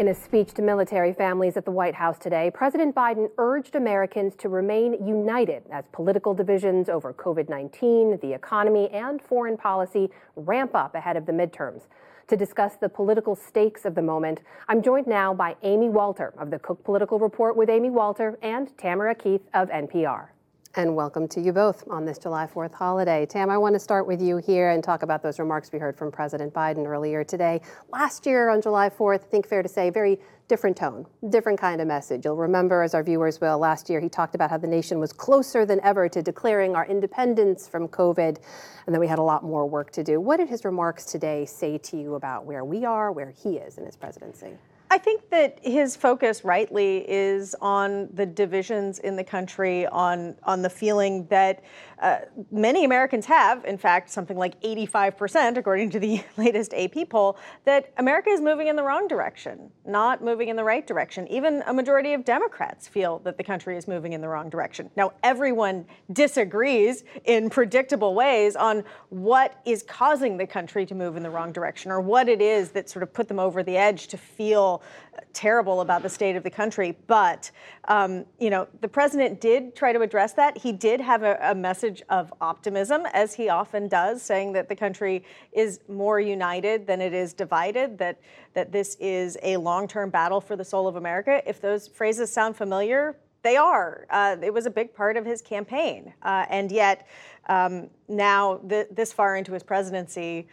In a speech to military families at the White House today, President Biden urged Americans to remain united as political divisions over COVID 19, the economy, and foreign policy ramp up ahead of the midterms. To discuss the political stakes of the moment, I'm joined now by Amy Walter of the Cook Political Report with Amy Walter and Tamara Keith of NPR. And welcome to you both on this July 4th holiday. Tam, I want to start with you here and talk about those remarks we heard from President Biden earlier today. Last year on July 4th, I think fair to say, very different tone, different kind of message. You'll remember, as our viewers will, last year he talked about how the nation was closer than ever to declaring our independence from COVID, and that we had a lot more work to do. What did his remarks today say to you about where we are, where he is in his presidency? I think that his focus rightly is on the divisions in the country, on on the feeling that uh, many Americans have, in fact, something like 85%, according to the latest AP poll, that America is moving in the wrong direction, not moving in the right direction. Even a majority of Democrats feel that the country is moving in the wrong direction. Now, everyone disagrees in predictable ways on what is causing the country to move in the wrong direction or what it is that sort of put them over the edge to feel terrible about the state of the country. But, um, you know, the president did try to address that. He did have a, a, message of optimism, as he often does, saying that the country is more united than it is divided, that, that this is a long term battle for the soul of America. If those phrases sound familiar, they are. Uh, it was a big part of his campaign. Uh, and yet, um, now, th- this far into his presidency,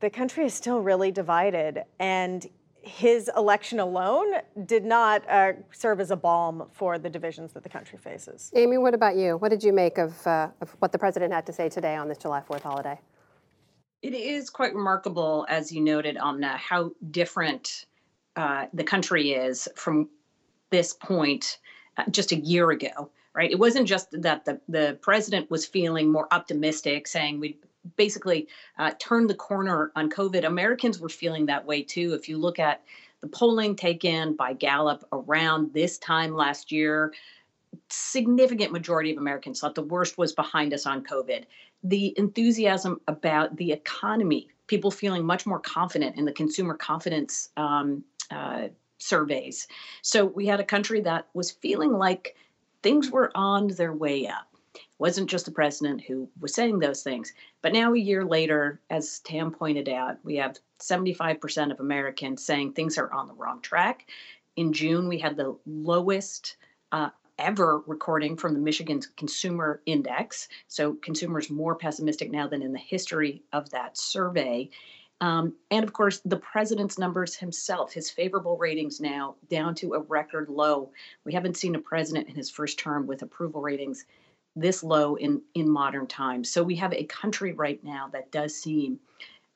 the country is still really divided. And his election alone did not uh, serve as a balm for the divisions that the country faces. Amy, what about you? What did you make of, uh, of what the president had to say today on this July 4th holiday? It is quite remarkable, as you noted, on uh, how different uh, the country is from this point uh, just a year ago. Right? It wasn't just that the, the president was feeling more optimistic, saying we'd basically uh, turned the corner on COVID. Americans were feeling that way too. If you look at the polling taken by Gallup around this time last year, significant majority of Americans thought the worst was behind us on COVID. The enthusiasm about the economy, people feeling much more confident in the consumer confidence um, uh, surveys. So we had a country that was feeling like things were on their way up wasn't just the president who was saying those things. But now, a year later, as Tam pointed out, we have 75% of Americans saying things are on the wrong track. In June, we had the lowest uh, ever recording from the Michigan Consumer Index. So, consumers more pessimistic now than in the history of that survey. Um, and of course, the president's numbers himself, his favorable ratings now down to a record low. We haven't seen a president in his first term with approval ratings this low in, in modern times. So we have a country right now that does seem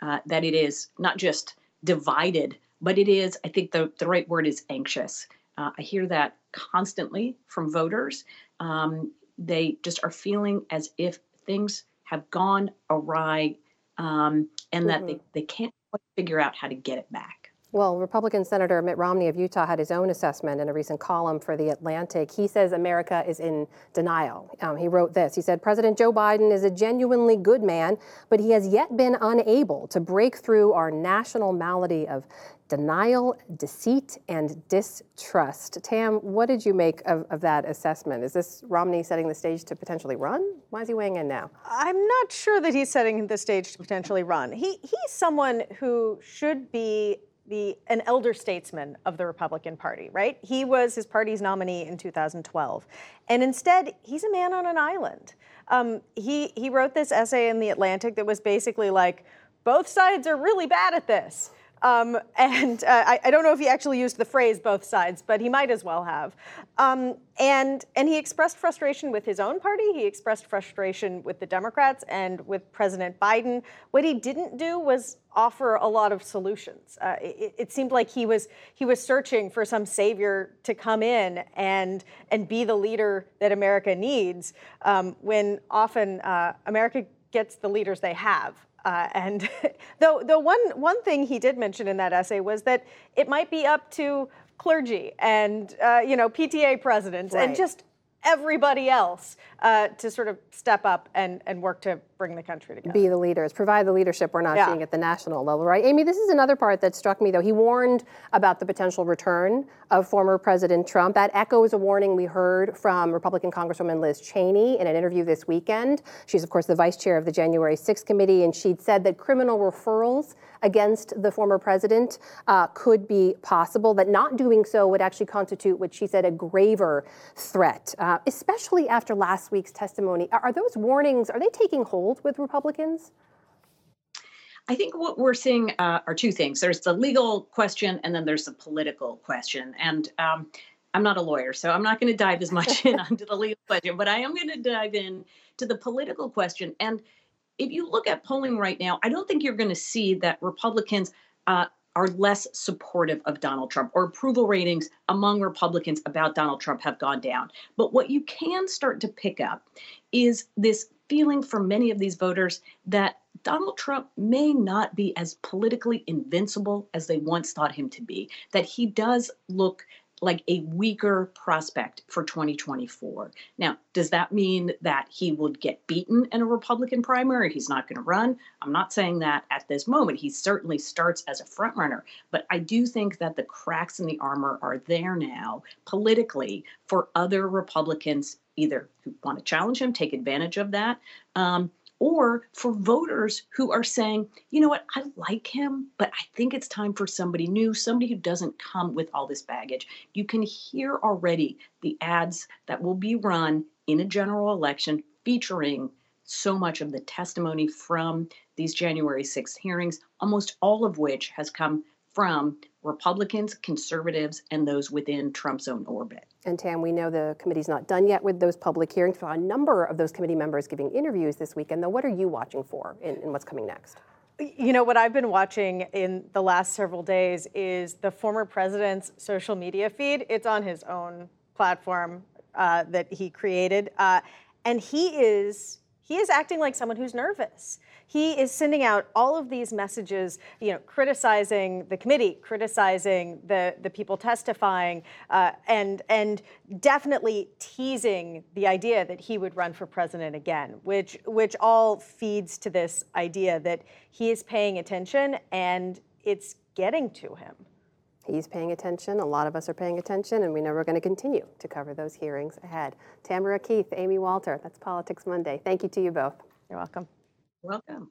uh, that it is not just divided, but it is, I think the, the right word is anxious. Uh, I hear that constantly from voters. Um, they just are feeling as if things have gone awry um, and mm-hmm. that they, they can't figure out how to get it back. Well, Republican Senator Mitt Romney of Utah had his own assessment in a recent column for The Atlantic. He says America is in denial. Um, he wrote this He said, President Joe Biden is a genuinely good man, but he has yet been unable to break through our national malady of denial, deceit, and distrust. Tam, what did you make of, of, that assessment? Is this Romney setting the stage to potentially run? Why is he weighing in now? I'm not sure that he's setting the stage to potentially run. He, he's someone who should be the an elder statesman of the Republican Party, right? He was his party's nominee in 2012, and instead he's a man on an island. Um, he he wrote this essay in the Atlantic that was basically like, both sides are really bad at this. Um, and uh, I, I, don't know if he actually used the phrase both sides, but he might as well have. Um, and, and he expressed frustration with his own party. He expressed frustration with the Democrats and with President Biden. What he didn't do was offer a lot of solutions. Uh, it, it, seemed like he was he was searching for some savior to come in and and be the leader that America needs. Um, when often uh, America gets the leaders they have. Uh, and though the one one thing he did mention in that essay was that it might be up to clergy and uh, you know PTA presidents right. and just everybody else uh, to sort of step up and, and work to bring the country together. be the leaders, provide the leadership we're not Yeah. seeing at the national level, right? Amy, this is another part that struck me, though. He warned about the potential return of former President Trump. That echoes a warning we heard from Republican Congresswoman Liz Cheney in an interview this weekend. She's, of course, the vice chair of the January 6th committee, and she'd said that criminal referrals against the former president uh, could be possible, that not doing so would actually constitute what she said a graver threat, uh, especially after last week's testimony. Are, are those warnings, are they taking hold with Republicans? I think what we're seeing uh, are two things. There's the legal question, and then there's the political question. And um, I'm not a lawyer, so I'm not going to dive as much in onto the legal question, but I am going to dive in to the political question. And if you look at polling right now, I don't think you're going to see that Republicans uh, are less supportive of Donald Trump or approval ratings among Republicans about Donald Trump have gone down. But what you can start to pick up is this feeling for many of these voters that Donald Trump may not be as politically invincible as they once thought him to be, that he does look like a weaker prospect for 2024. Now, does that mean that he would get beaten in a Republican primary? He's not going to run. I'm not saying that at this moment. He certainly starts as a frontrunner, but I do think that the cracks in the armor are there now politically for other Republicans either who want to challenge him, take advantage of that, um, or for voters who are saying, you know what, I like him, but I think it's time for somebody new, somebody who doesn't come with all this baggage. You can hear already the ads that will be run in a general election featuring so much of the testimony from these January 6th hearings, almost all of which has come from Republicans, conservatives, and those within Trump's own orbit. And Tam, we know the committee's not done yet with those public hearings. We saw a number of those committee members giving interviews this weekend, though. What are you watching for in, in what's coming next? You know, what I've been watching in the last several days is the former president's social media feed. It's on his own platform uh, that he created. Uh, and he is he is acting like someone who's nervous. He is sending out all of these messages, you know, criticizing the committee, criticizing the, the people testifying, uh, and and definitely teasing the idea that he would run for president again, which which all feeds to this idea that he is paying attention and it's getting to him. He's paying attention. A lot of us are paying attention, and we know we're going to continue to cover those hearings ahead. Tamara Keith, Amy Walter, that's Politics Monday. Thank you to you both. You're welcome. Welcome.